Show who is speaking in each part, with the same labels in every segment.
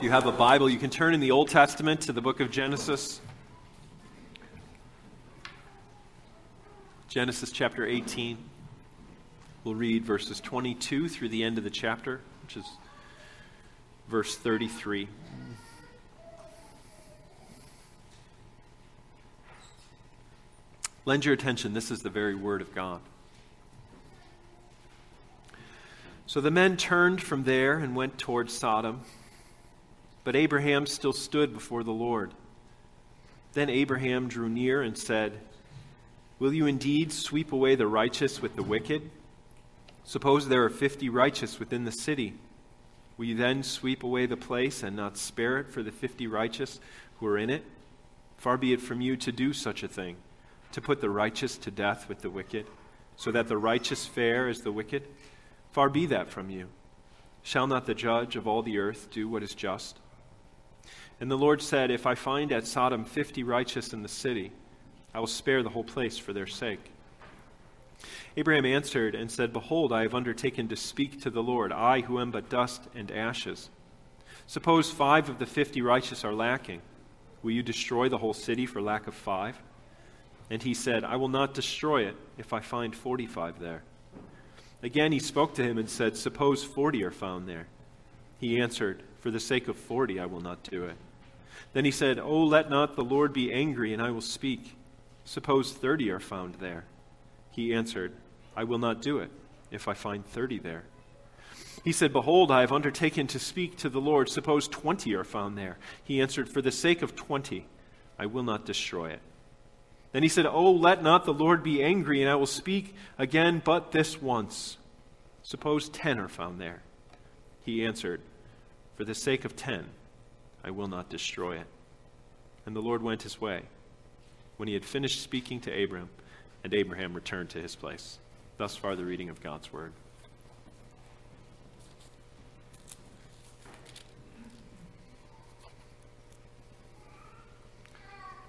Speaker 1: If you have a Bible, you can turn in the Old Testament to the book of Genesis. Genesis chapter 18. We'll read verses 22 through the end of the chapter, which is verse 33. Lend your attention, this is the very word of God. So the men turned from there and went toward Sodom. But Abraham still stood before the Lord. Then Abraham drew near and said, Will you indeed sweep away the righteous with the wicked? Suppose there are fifty righteous within the city. Will you then sweep away the place and not spare it for the fifty righteous who are in it? Far be it from you to do such a thing, to put the righteous to death with the wicked, so that the righteous fare as the wicked. Far be that from you. Shall not the judge of all the earth do what is just? And the Lord said, If I find at Sodom fifty righteous in the city, I will spare the whole place for their sake. Abraham answered and said, Behold, I have undertaken to speak to the Lord, I who am but dust and ashes. Suppose five of the fifty righteous are lacking. Will you destroy the whole city for lack of five? And he said, I will not destroy it if I find forty five there. Again he spoke to him and said, Suppose forty are found there. He answered, For the sake of forty I will not do it. Then he said, Oh, let not the Lord be angry, and I will speak. Suppose thirty are found there. He answered, I will not do it, if I find thirty there. He said, Behold, I have undertaken to speak to the Lord. Suppose twenty are found there. He answered, For the sake of twenty, I will not destroy it. Then he said, Oh, let not the Lord be angry, and I will speak again but this once. Suppose ten are found there. He answered, For the sake of ten, I will not destroy it. And the Lord went his way. When he had finished speaking to Abram, and Abraham returned to his place. Thus far, the reading of God's word.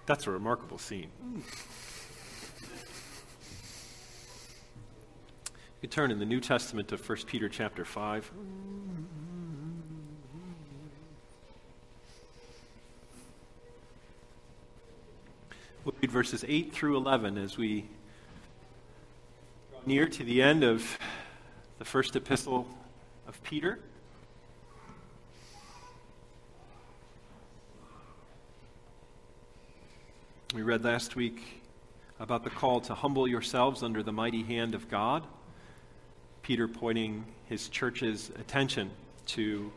Speaker 1: That's a remarkable scene. You turn in the New Testament to 1 Peter chapter 5. We'll read verses 8 through 11 as we draw near to the end of the first epistle of Peter. We read last week about the call to humble yourselves under the mighty hand of God. Peter pointing his church's attention to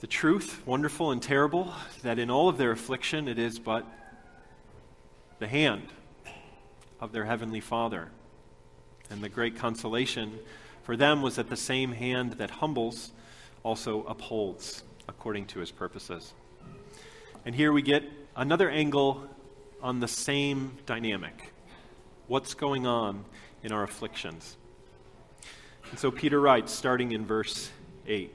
Speaker 1: the truth, wonderful and terrible, that in all of their affliction it is but the hand of their heavenly Father. And the great consolation for them was that the same hand that humbles also upholds according to his purposes. And here we get another angle on the same dynamic. What's going on in our afflictions? And so Peter writes, starting in verse 8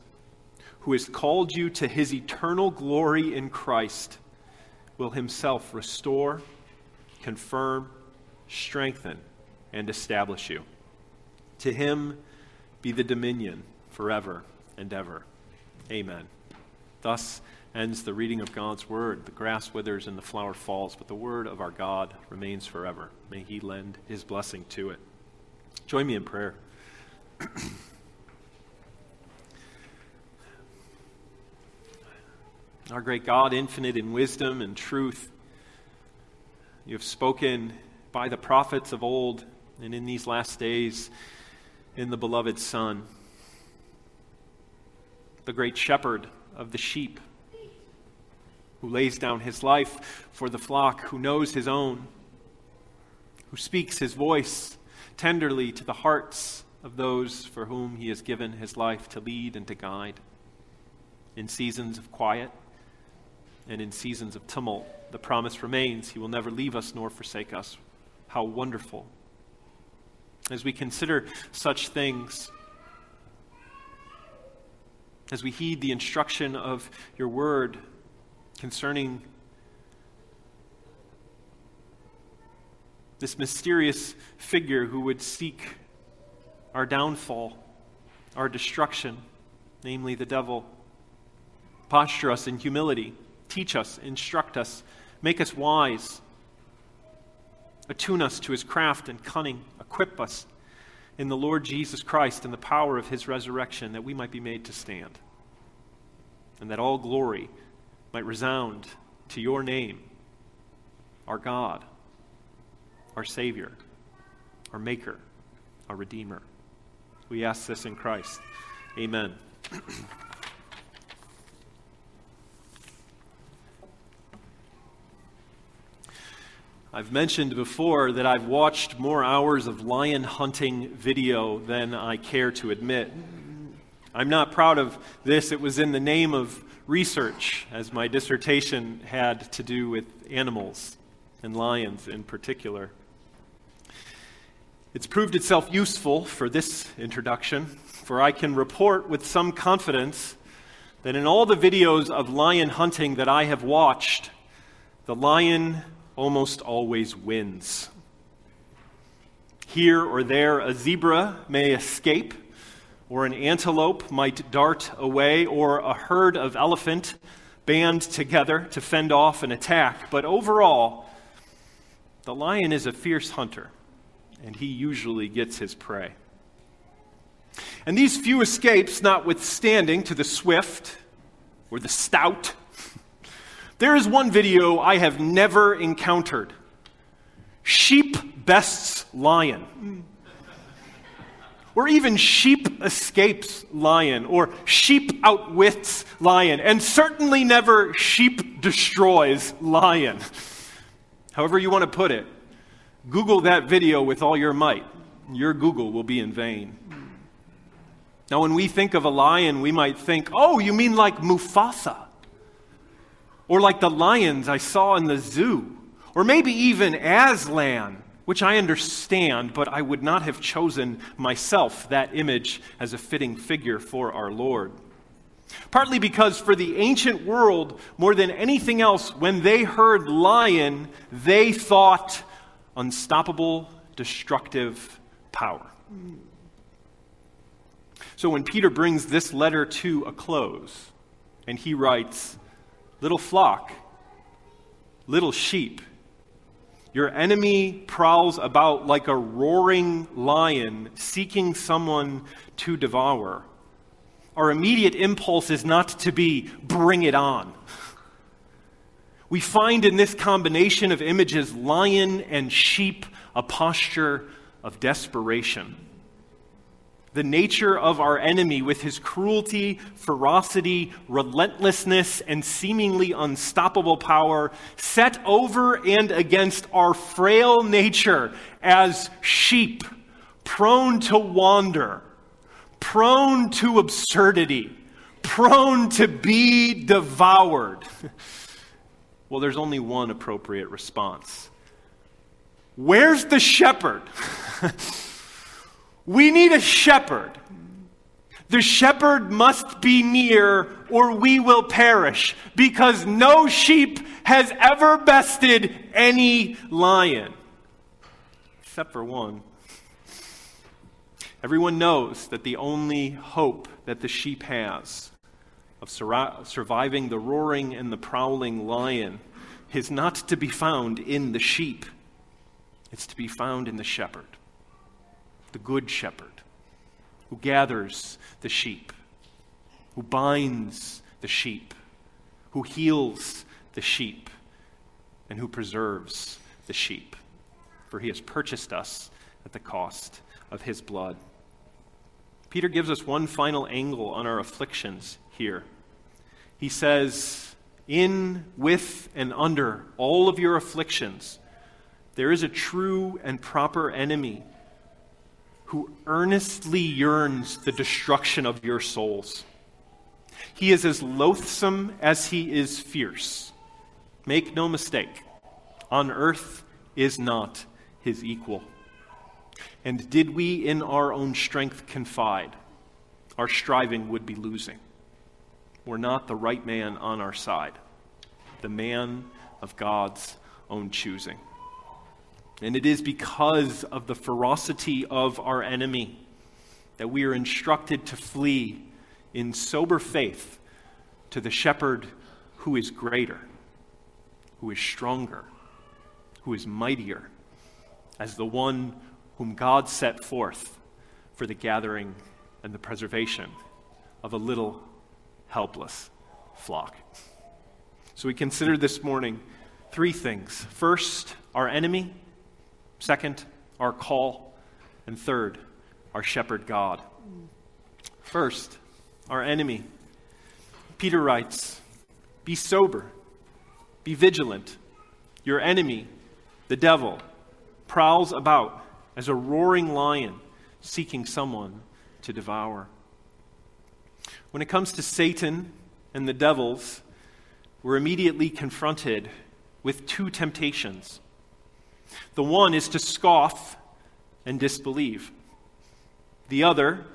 Speaker 1: who has called you to his eternal glory in Christ, will himself restore, confirm, strengthen, and establish you. To him be the dominion forever and ever. Amen. Thus, ends the reading of God's word. The grass withers and the flower falls, but the word of our God remains forever. May he lend his blessing to it. Join me in prayer. our great God, infinite in wisdom and truth, you have spoken by the prophets of old and in these last days in the beloved Son, the great shepherd of the sheep who lays down his life for the flock, who knows his own, who speaks his voice tenderly to the hearts of those for whom he has given his life to lead and to guide in seasons of quiet And in seasons of tumult, the promise remains He will never leave us nor forsake us. How wonderful. As we consider such things, as we heed the instruction of your word concerning this mysterious figure who would seek our downfall, our destruction, namely the devil. Posture us in humility, teach us, instruct us, make us wise, attune us to his craft and cunning, equip us in the Lord Jesus Christ and the power of his resurrection that we might be made to stand, and that all glory might resound to your name, our God our Savior, our Maker, our Redeemer. We ask this in Christ. Amen. I've mentioned before that I've watched more hours of lion hunting video than I care to admit. I'm not proud of this. It was in the name of research, as my dissertation had to do with animals and lions in particular. It's proved itself useful for this introduction, for I can report with some confidence that in all the videos of lion hunting that I have watched, the lion almost always wins. Here or there, a zebra may escape, or an antelope might dart away, or a herd of elephant band together to fend off an attack. But overall, the lion is a fierce hunter and he usually gets his prey. And these few escapes, notwithstanding to the swift or the stout, there is one video I have never encountered Sheep bests lion. Or even sheep escapes lion, or sheep outwits lion, and certainly never sheep destroys lion. However, you want to put it. Google that video with all your might. Your Google will be in vain. Now, when we think of a lion, we might think, oh, you mean like Mufasa? Or like the lions I saw in the zoo? Or maybe even Aslan, which I understand, but I would not have chosen myself that image as a fitting figure for our Lord. Partly because for the ancient world, more than anything else, when they heard lion, they thought unstoppable, destructive power. So when Peter brings this letter to a close, and he writes, Little flock, little sheep, your enemy prowls about like a roaring lion seeking someone to devour. Our immediate impulse is not to be, bring it on we find in this combination of images, lion and sheep, a posture of desperation. The nature of our enemy, with his cruelty, ferocity, relentlessness, and seemingly unstoppable power, set over and against our frail nature as sheep, prone to wander, prone to absurdity, prone to be devoured. Well, there's only one appropriate response. Where's the shepherd? we need a shepherd. The shepherd must be near, or we will perish, because no sheep has ever bested any lion, except for one. Everyone knows that the only hope that the sheep has of sur- surviving the roaring and the prowling lion is not to be found in the sheep, it's to be found in the shepherd, the good shepherd, who gathers the sheep, who binds the sheep, who heals the sheep, and who preserves the sheep. For he has purchased us at the cost of his blood. Peter gives us one final angle on our afflictions here. He says, In, with, and under all of your afflictions, there is a true and proper enemy who earnestly yearns the destruction of your souls. He is as loathsome as he is fierce. Make no mistake, on earth is not his equal. And did we in our own strength confide, our striving would be losing. We're not the right man on our side, the man of God's own choosing. And it is because of the ferocity of our enemy that we are instructed to flee in sober faith to the shepherd who is greater, who is stronger, who is mightier, as the one whom God set forth for the gathering and the preservation of a little helpless flock. So we consider this morning three things. First, our enemy. Second, our call. And third, our shepherd God. First, our enemy. Peter writes Be sober, be vigilant. Your enemy, the devil, prowls about as a roaring lion seeking someone to devour. When it comes to Satan and the devils, we're immediately confronted with two temptations. The one is to scoff and disbelieve, the other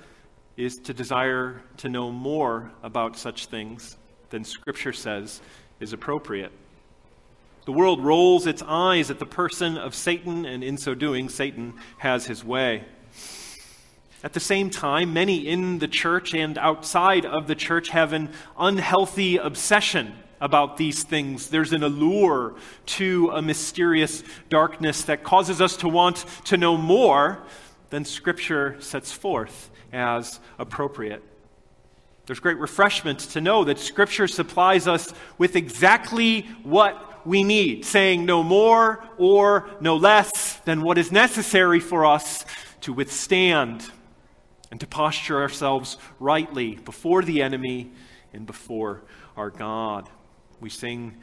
Speaker 1: is to desire to know more about such things than Scripture says is appropriate. The world rolls its eyes at the person of Satan, and in so doing, Satan has his way. At the same time, many in the church and outside of the church have an unhealthy obsession about these things. There's an allure to a mysterious darkness that causes us to want to know more than Scripture sets forth as appropriate. There's great refreshment to know that Scripture supplies us with exactly what we need, saying no more or no less than what is necessary for us to withstand and to posture ourselves rightly before the enemy and before our God. We sing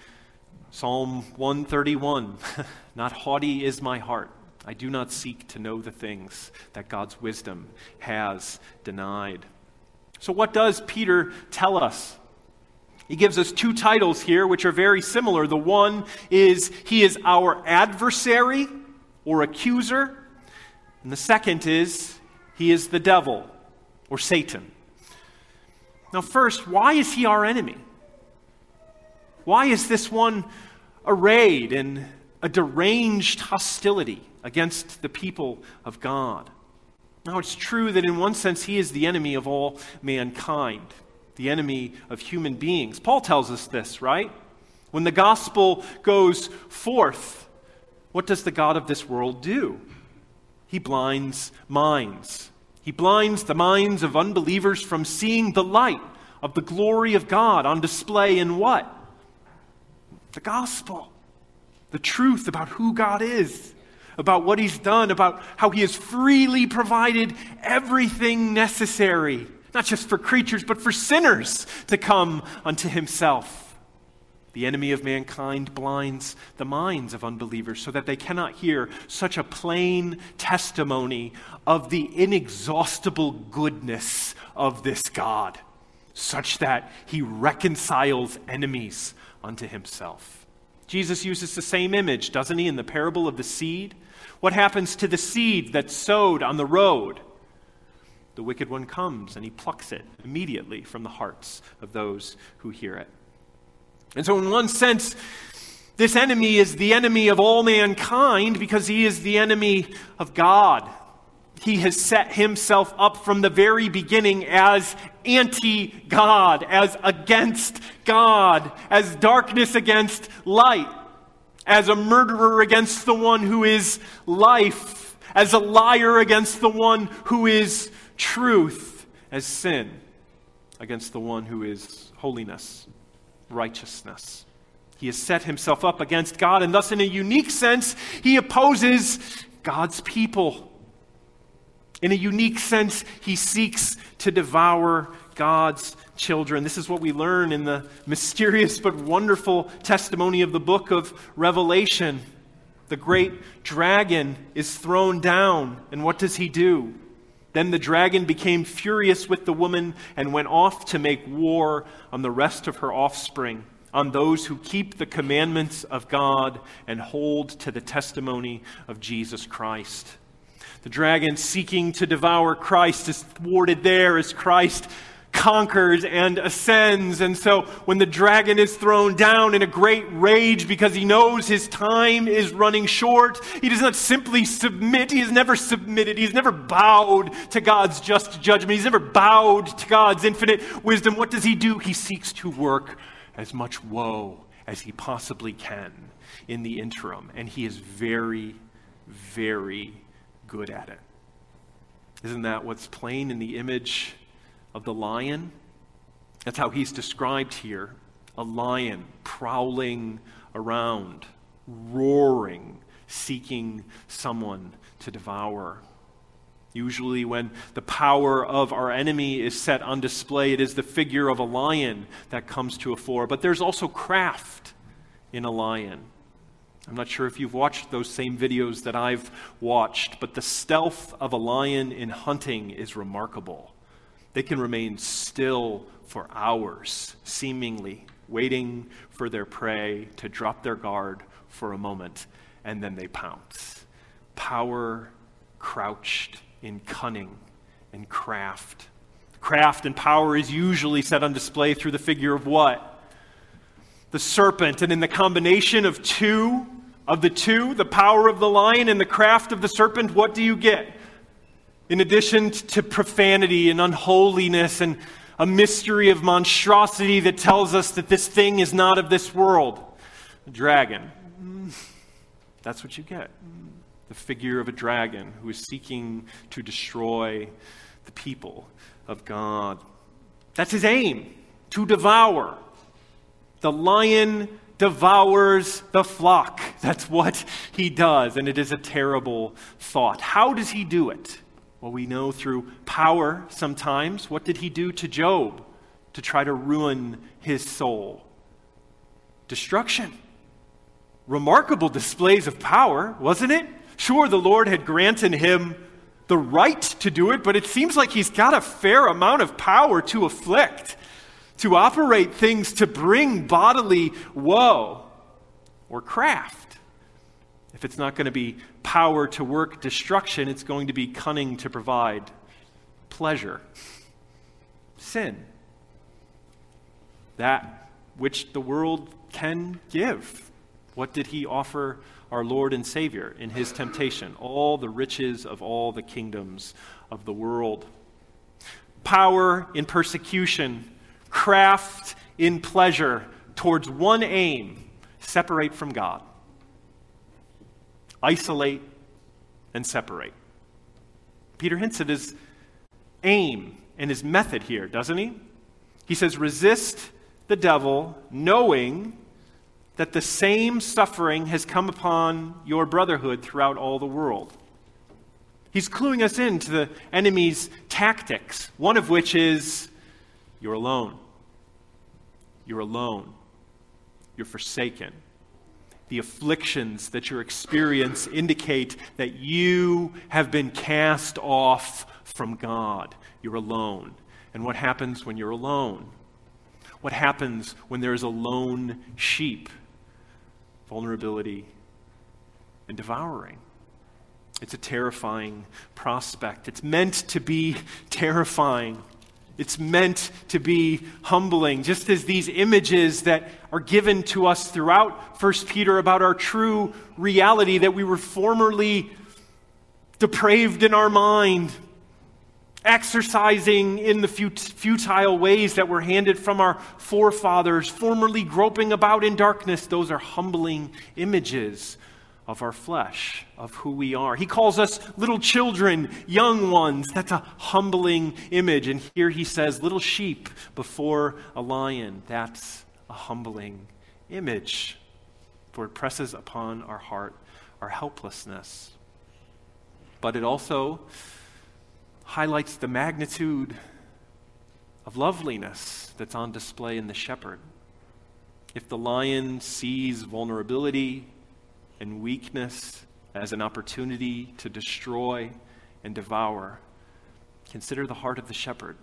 Speaker 1: Psalm 131 Not haughty is my heart. I do not seek to know the things that God's wisdom has denied. So, what does Peter tell us? He gives us two titles here, which are very similar. The one is He is our adversary or accuser, and the second is He is the devil or Satan. Now, first, why is He our enemy? Why is this one arrayed in a deranged hostility against the people of God? Now, it's true that in one sense, He is the enemy of all mankind the enemy of human beings. Paul tells us this, right? When the gospel goes forth, what does the God of this world do? He blinds minds. He blinds the minds of unbelievers from seeing the light of the glory of God on display in what? The gospel. The truth about who God is, about what He's done, about how He has freely provided everything necessary not just for creatures, but for sinners to come unto himself. The enemy of mankind blinds the minds of unbelievers so that they cannot hear such a plain testimony of the inexhaustible goodness of this God, such that he reconciles enemies unto himself. Jesus uses the same image, doesn't he, in the parable of the seed? What happens to the seed that's sowed on the road? the wicked one comes and he plucks it immediately from the hearts of those who hear it. And so, in one sense, this enemy is the enemy of all mankind because he is the enemy of God. He has set himself up from the very beginning as anti God, as against God, as darkness against light, as a murderer against the one who is life, as a liar against the one who is truth as sin against the one who is holiness, righteousness. He has set himself up against God, and thus, in a unique sense, he opposes God's people. In a unique sense, he seeks to devour God's children. This is what we learn in the mysterious but wonderful testimony of the book of Revelation. The great dragon is thrown down, and what does he do? Then the dragon became furious with the woman and went off to make war on the rest of her offspring, on those who keep the commandments of God and hold to the testimony of Jesus Christ. The dragon seeking to devour Christ is thwarted there as Christ conquers and ascends. And so when the dragon is thrown down in a great rage because he knows his time is running short, he does not simply submit. He has never submitted. He's never bowed to God's just judgment. He's never bowed to God's infinite wisdom. What does he do? He seeks to work as much woe as he possibly can in the interim. And he is very, very good at it. Isn't that what's plain in the image of the lion? That's how he's described here a lion prowling around, roaring, seeking someone to devour. Usually, when the power of our enemy is set on display, it is the figure of a lion that comes to a fore. But there's also craft in a lion. I'm not sure if you've watched those same videos that I've watched, but the stealth of a lion in hunting is remarkable. They can remain still for hours, seemingly waiting for their prey to drop their guard for a moment, and then they pounce. Power crouched in cunning and craft. Craft and power is usually set on display through the figure of what? The serpent. And in the combination of two, of the two, the power of the lion and the craft of the serpent, what do you get? In addition to profanity and unholiness and a mystery of monstrosity that tells us that this thing is not of this world, a dragon. That's what you get the figure of a dragon who is seeking to destroy the people of God. That's his aim to devour. The lion devours the flock. That's what he does, and it is a terrible thought. How does he do it? Well, we know through power sometimes. What did he do to Job to try to ruin his soul? Destruction. Remarkable displays of power, wasn't it? Sure, the Lord had granted him the right to do it, but it seems like he's got a fair amount of power to afflict, to operate things to bring bodily woe or craft. If it's not going to be power to work destruction, it's going to be cunning to provide pleasure. Sin. That which the world can give. What did he offer our Lord and Savior in his temptation, all the riches of all the kingdoms of the world. Power in persecution, craft in pleasure, towards one aim separate from God. Isolate and separate. Peter hints at his aim and his method here, doesn't he? He says, resist the devil, knowing that the same suffering has come upon your brotherhood throughout all the world. He's cluing us in to the enemy's tactics, one of which is you're alone. You're alone. You're forsaken. The afflictions that you experience indicate that you have been cast off from God. You're alone. And what happens when you're alone? What happens when there is a lone sheep? vulnerability, and devouring. It's a terrifying prospect. It's meant to be terrifying. It's meant to be humbling, just as these images that are given to us throughout 1 Peter about our true reality that we were formerly depraved in our mind, exercising in the futile ways that were handed from our forefathers, formerly groping about in darkness. Those are humbling images of our flesh, of who we are. He calls us little children, young ones. That's a humbling image. And here he says, little sheep before a lion. That's a humbling image. For it presses upon our heart our helplessness. But it also highlights the magnitude of loveliness that's on display in the shepherd. If the lion sees vulnerability and weakness as an opportunity to destroy and devour, consider the heart of the shepherd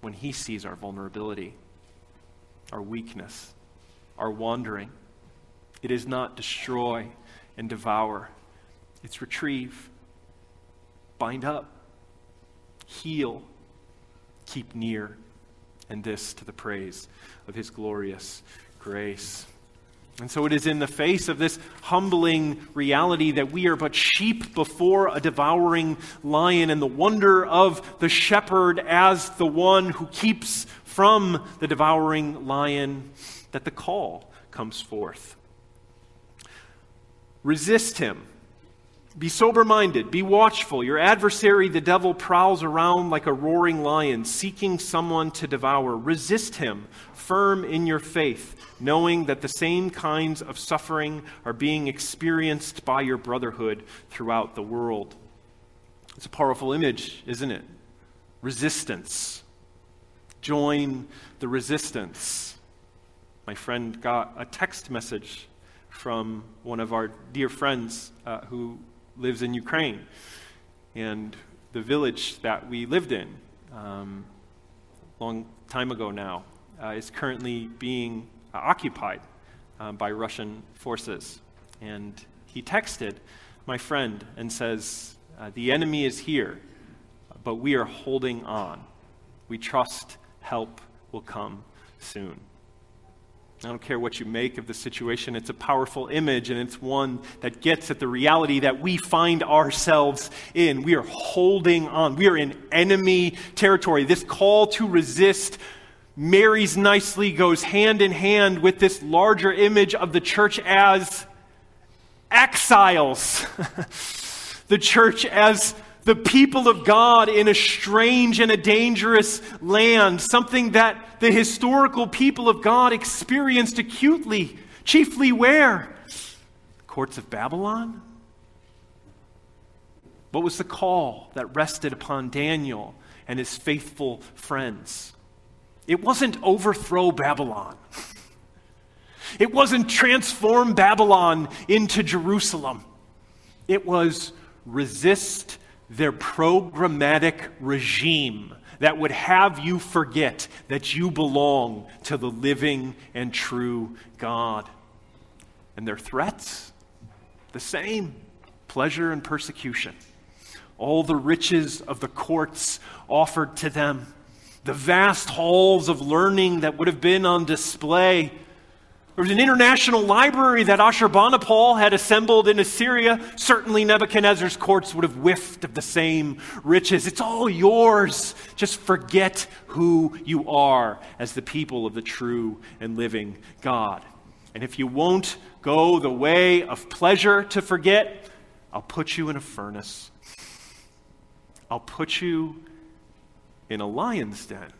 Speaker 1: when he sees our vulnerability, our weakness, our wandering. It is not destroy and devour, it's retrieve, bind up, heal, keep near, and this to the praise of his glorious grace. And so it is in the face of this humbling reality that we are but sheep before a devouring lion, and the wonder of the shepherd as the one who keeps from the devouring lion, that the call comes forth. Resist him be sober minded, be watchful. Your adversary, the devil, prowls around like a roaring lion, seeking someone to devour. Resist him, firm in your faith, knowing that the same kinds of suffering are being experienced by your brotherhood throughout the world. It's a powerful image, isn't it? Resistance. Join the resistance. My friend got a text message from one of our dear friends uh, who lives in Ukraine. And the village that we lived in um, long time ago now uh, is currently being uh, occupied um, by Russian forces. And he texted my friend and says, uh, The enemy is here, but we are holding on. We trust help will come soon. I don't care what you make of the situation, it's a powerful image, and it's one that gets at the reality that we find ourselves in. We are holding on, we are in enemy territory. This call to resist marries nicely, goes hand in hand with this larger image of the church as exiles, the church as the people of God in a strange and a dangerous land, something that the historical people of God experienced acutely, chiefly where? Courts of Babylon? What was the call that rested upon Daniel and his faithful friends? It wasn't overthrow Babylon. It wasn't transform Babylon into Jerusalem. It was resist their programmatic regime that would have you forget that you belong to the living and true God. And their threats, the same pleasure and persecution. All the riches of the courts offered to them, the vast halls of learning that would have been on display there was an international library that Ashurbanipal had assembled in Assyria. Certainly, Nebuchadnezzar's courts would have whiffed of the same riches. It's all yours. Just forget who you are as the people of the true and living God. And if you won't go the way of pleasure to forget, I'll put you in a furnace. I'll put you in a lion's den.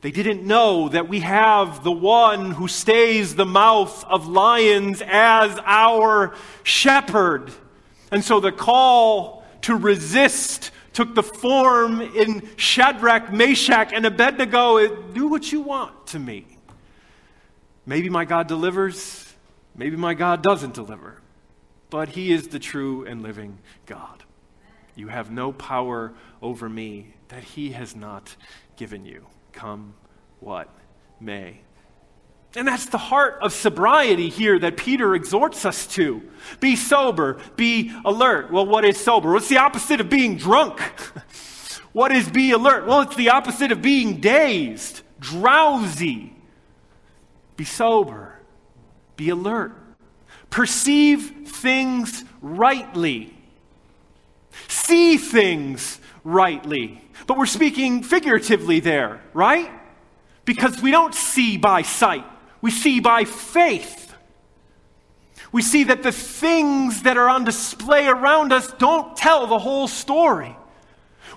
Speaker 1: They didn't know that we have the one who stays the mouth of lions as our shepherd. And so the call to resist took the form in Shadrach, Meshach, and Abednego do what you want to me. Maybe my God delivers, maybe my God doesn't deliver, but He is the true and living God. You have no power over me that He has not given you come what may. And that's the heart of sobriety here that Peter exhorts us to. Be sober, be alert. Well, what is sober? What's the opposite of being drunk? what is be alert? Well, it's the opposite of being dazed, drowsy. Be sober, be alert. Perceive things rightly, see things rightly. But we're speaking figuratively there, right? Because we don't see by sight, we see by faith. We see that the things that are on display around us don't tell the whole story.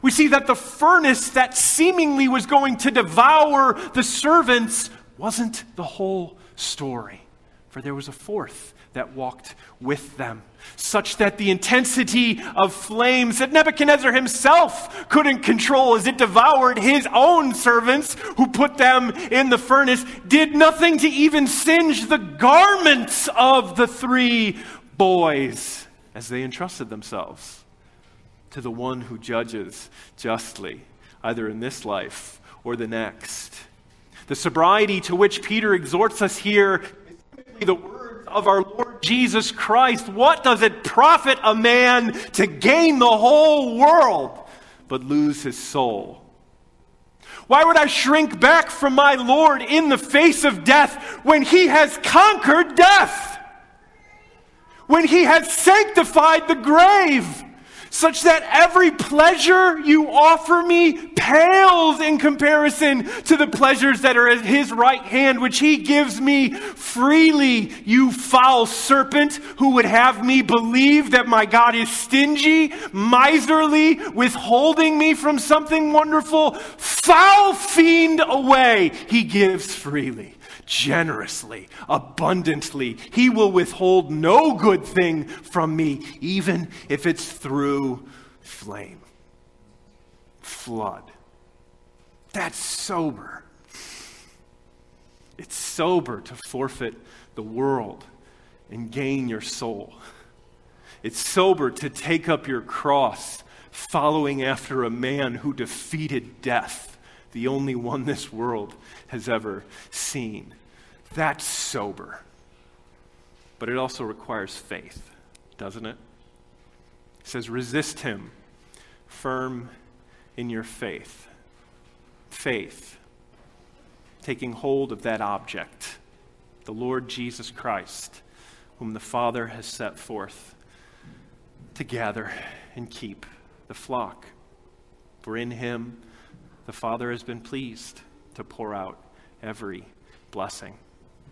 Speaker 1: We see that the furnace that seemingly was going to devour the servants wasn't the whole story, for there was a fourth that walked with them, such that the intensity of flames that Nebuchadnezzar himself couldn't control as it devoured his own servants who put them in the furnace did nothing to even singe the garments of the three boys as they entrusted themselves to the one who judges justly, either in this life or the next. The sobriety to which Peter exhorts us here is simply the words of our Lord Jesus Christ. What does it profit a man to gain the whole world but lose his soul? Why would I shrink back from my Lord in the face of death when he has conquered death? When he has sanctified the grave? Such that every pleasure you offer me pales in comparison to the pleasures that are at his right hand, which he gives me freely, you foul serpent who would have me believe that my God is stingy, miserly, withholding me from something wonderful. Foul fiend away, he gives freely generously, abundantly. He will withhold no good thing from me, even if it's through flame, flood. That's sober. It's sober to forfeit the world and gain your soul. It's sober to take up your cross following after a man who defeated death, the only one this world has ever seen. That's sober. But it also requires faith, doesn't it? It says, resist him, firm in your faith. Faith, taking hold of that object, the Lord Jesus Christ, whom the Father has set forth to gather and keep the flock. For in him the Father has been pleased to pour out every blessing.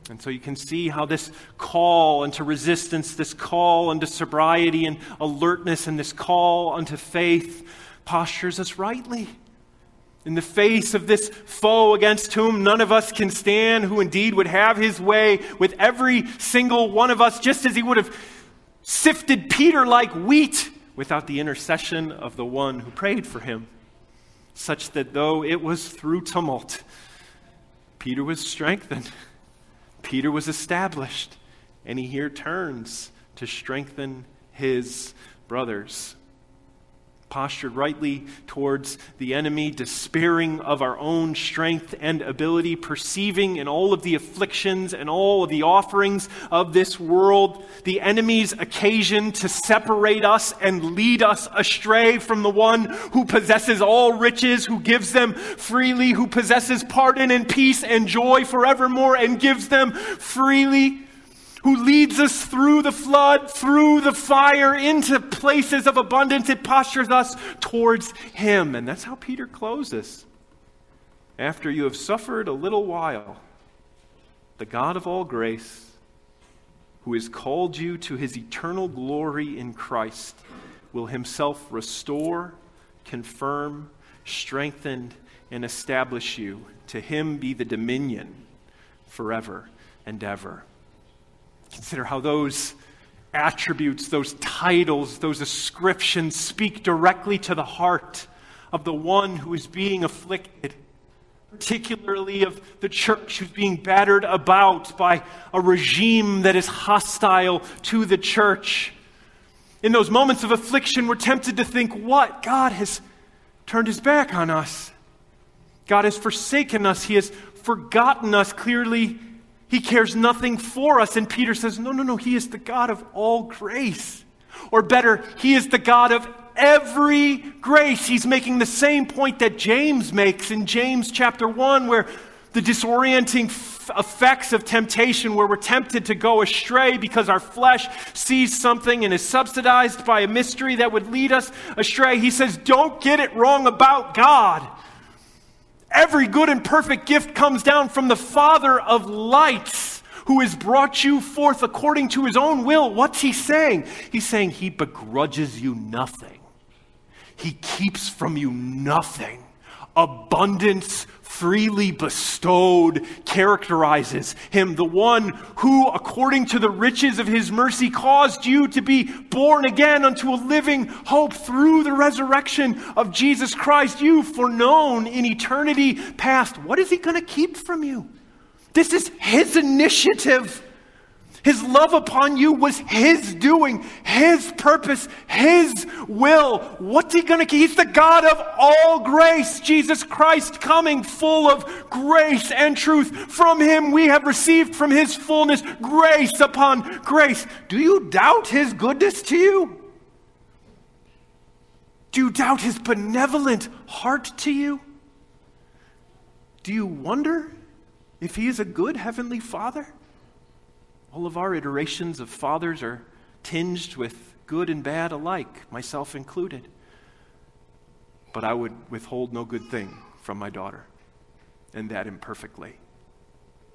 Speaker 1: And so you can see how this call unto resistance, this call unto sobriety and alertness, and this call unto faith postures us rightly. In the face of this foe against whom none of us can stand, who indeed would have his way with every single one of us, just as he would have sifted Peter like wheat without the intercession of the one who prayed for him, such that though it was through tumult, Peter was strengthened. Peter was established, and he here turns to strengthen his brothers. Postured rightly towards the enemy, despairing of our own strength and ability, perceiving in all of the afflictions and all of the offerings of this world the enemy's occasion to separate us and lead us astray from the one who possesses all riches, who gives them freely, who possesses pardon and peace and joy forevermore and gives them freely who leads us through the flood, through the fire, into places of abundance. It postures us towards Him. And that's how Peter closes. After you have suffered a little while, the God of all grace, who has called you to His eternal glory in Christ, will Himself restore, confirm, strengthen, and establish you. To Him be the dominion forever and ever. Consider how those attributes, those titles, those ascriptions speak directly to the heart of the one who is being afflicted, particularly of the church who's being battered about by a regime that is hostile to the church. In those moments of affliction, we're tempted to think, what? God has turned his back on us. God has forsaken us. He has forgotten us. Clearly, he cares nothing for us. And Peter says, No, no, no, He is the God of all grace. Or better, He is the God of every grace. He's making the same point that James makes in James chapter 1, where the disorienting f- effects of temptation, where we're tempted to go astray because our flesh sees something and is subsidized by a mystery that would lead us astray. He says, Don't get it wrong about God. Every good and perfect gift comes down from the Father of lights, who has brought you forth according to his own will. What's he saying? He's saying he begrudges you nothing, he keeps from you nothing. Abundance freely bestowed characterizes him, the one who, according to the riches of his mercy, caused you to be born again unto a living hope through the resurrection of Jesus Christ. You foreknown in eternity past. What is he going to keep from you? This is his initiative. His love upon you was His doing, His purpose, His will. What's He going to keep? He's the God of all grace. Jesus Christ coming full of grace and truth. From Him we have received from His fullness grace upon grace. Do you doubt His goodness to you? Do you doubt His benevolent heart to you? Do you wonder if He is a good Heavenly Father? All of our iterations of fathers are tinged with good and bad alike, myself included. But I would withhold no good thing from my daughter, and that imperfectly.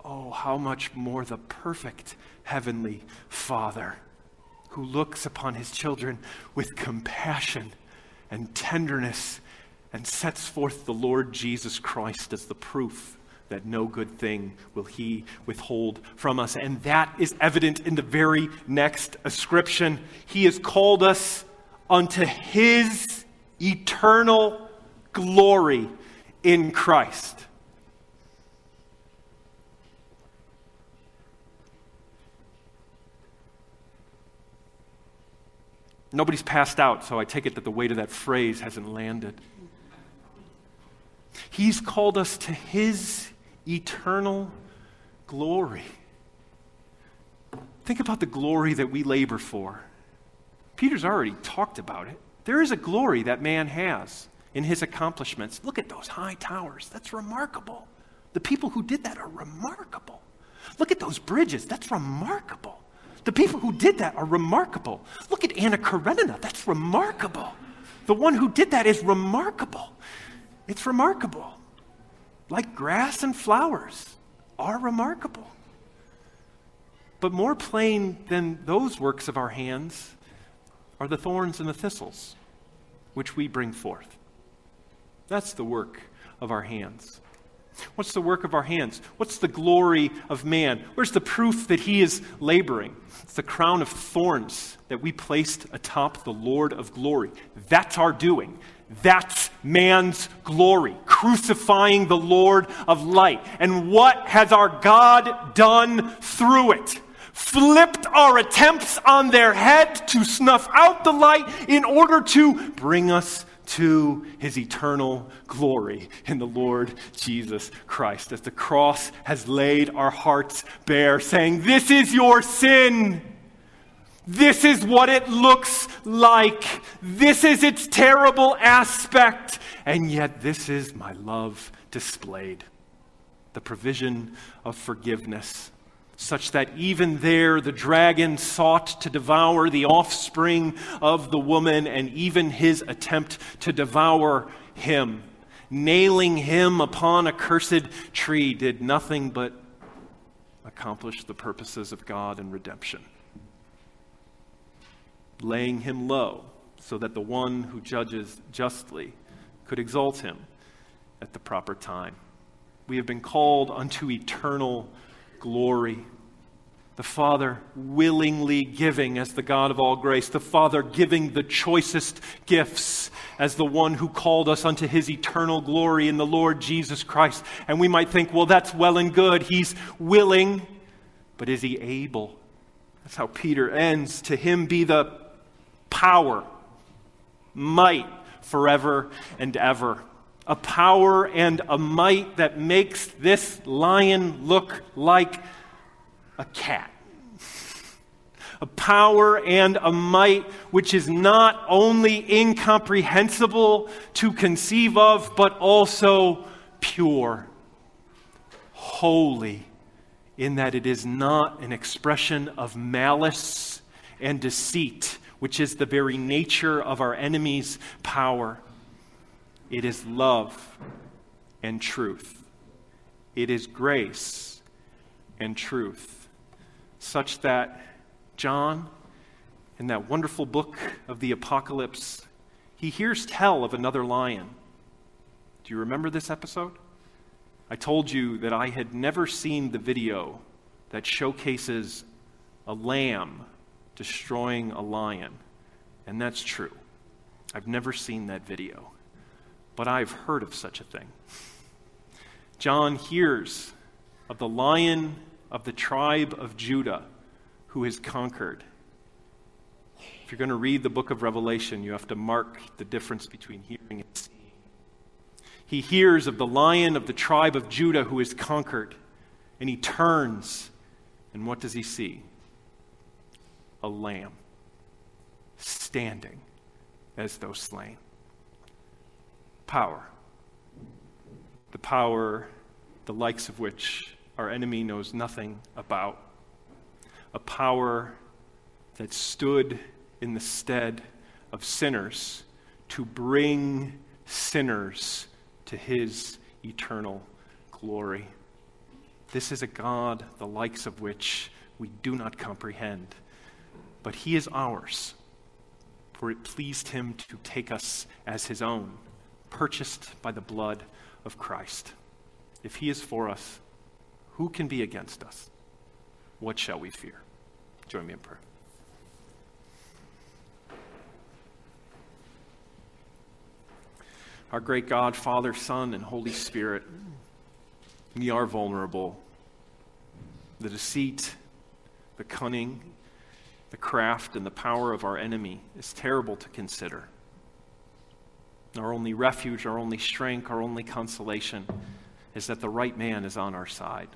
Speaker 1: Oh, how much more the perfect Heavenly Father who looks upon his children with compassion and tenderness and sets forth the Lord Jesus Christ as the proof that no good thing will he withhold from us. And that is evident in the very next ascription. He has called us unto his eternal glory in Christ. Nobody's passed out, so I take it that the weight of that phrase hasn't landed. He's called us to his eternal glory. Think about the glory that we labor for. Peter's already talked about it. There is a glory that man has in his accomplishments. Look at those high towers. That's remarkable. The people who did that are remarkable. Look at those bridges. That's remarkable. The people who did that are remarkable. Look at Anna Karenina. That's remarkable. The one who did that is remarkable. It's remarkable like grass and flowers, are remarkable. But more plain than those works of our hands are the thorns and the thistles which we bring forth. That's the work of our hands. What's the work of our hands? What's the glory of man? Where's the proof that he is laboring? It's the crown of thorns that we placed atop the Lord of glory. That's our doing. That's man's glory, crucifying the Lord of light. And what has our God done through it? Flipped our attempts on their head to snuff out the light in order to bring us to his eternal glory in the Lord Jesus Christ. As the cross has laid our hearts bare, saying, This is your sin. This is what it looks like. This is its terrible aspect. And yet, this is my love displayed the provision of forgiveness, such that even there the dragon sought to devour the offspring of the woman, and even his attempt to devour him, nailing him upon a cursed tree, did nothing but accomplish the purposes of God and redemption laying him low, so that the one who judges justly could exalt him at the proper time. We have been called unto eternal glory. The Father willingly giving as the God of all grace, the Father giving the choicest gifts as the one who called us unto his eternal glory in the Lord Jesus Christ. And we might think, well, that's well and good. He's willing, but is he able? That's how Peter ends. To him be the power, might forever and ever. A power and a might that makes this lion look like a cat. A power and a might which is not only incomprehensible to conceive of, but also pure, holy, in that it is not an expression of malice and deceit which is the very nature of our enemy's power. It is love and truth. It is grace and truth, such that John, in that wonderful book of the Apocalypse, he hears tell of another lion. Do you remember this episode? I told you that I had never seen the video that showcases a lamb destroying a lion. And that's true. I've never seen that video, but I've heard of such a thing. John hears of the lion of the tribe of Judah who has conquered. If you're going to read the book of Revelation, you have to mark the difference between hearing and seeing. He hears of the lion of the tribe of Judah who is conquered, and he turns, and what does he see? A lamb standing as though slain. Power. The power, the likes of which our enemy knows nothing about. A power that stood in the stead of sinners to bring sinners to his eternal glory. This is a God, the likes of which we do not comprehend, but he is ours, for it pleased him to take us as his own, purchased by the blood of Christ. If he is for us, who can be against us? What shall we fear? Join me in prayer. Our great God, Father, Son, and Holy Spirit, we are vulnerable. The deceit, the cunning, the craft, and the power of our enemy is terrible to consider. Our only refuge, our only strength, our only consolation is that the right man is on our side.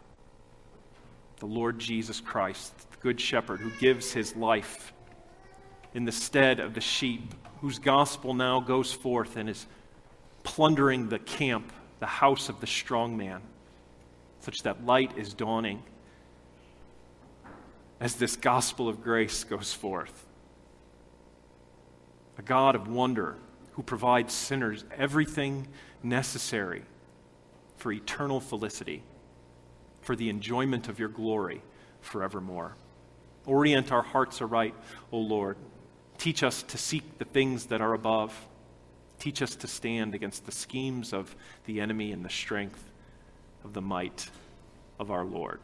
Speaker 1: The Lord Jesus Christ, the Good Shepherd, who gives his life in the stead of the sheep, whose gospel now goes forth and is plundering the camp, the house of the strong man, such that light is dawning as this gospel of grace goes forth. A God of wonder who provides sinners everything necessary for eternal felicity, for the enjoyment of your glory forevermore. Orient our hearts aright, O Lord. Teach us to seek the things that are above Teach us to stand against the schemes of the enemy and the strength of the might of our Lord.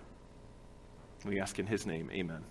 Speaker 1: We ask in his name, amen.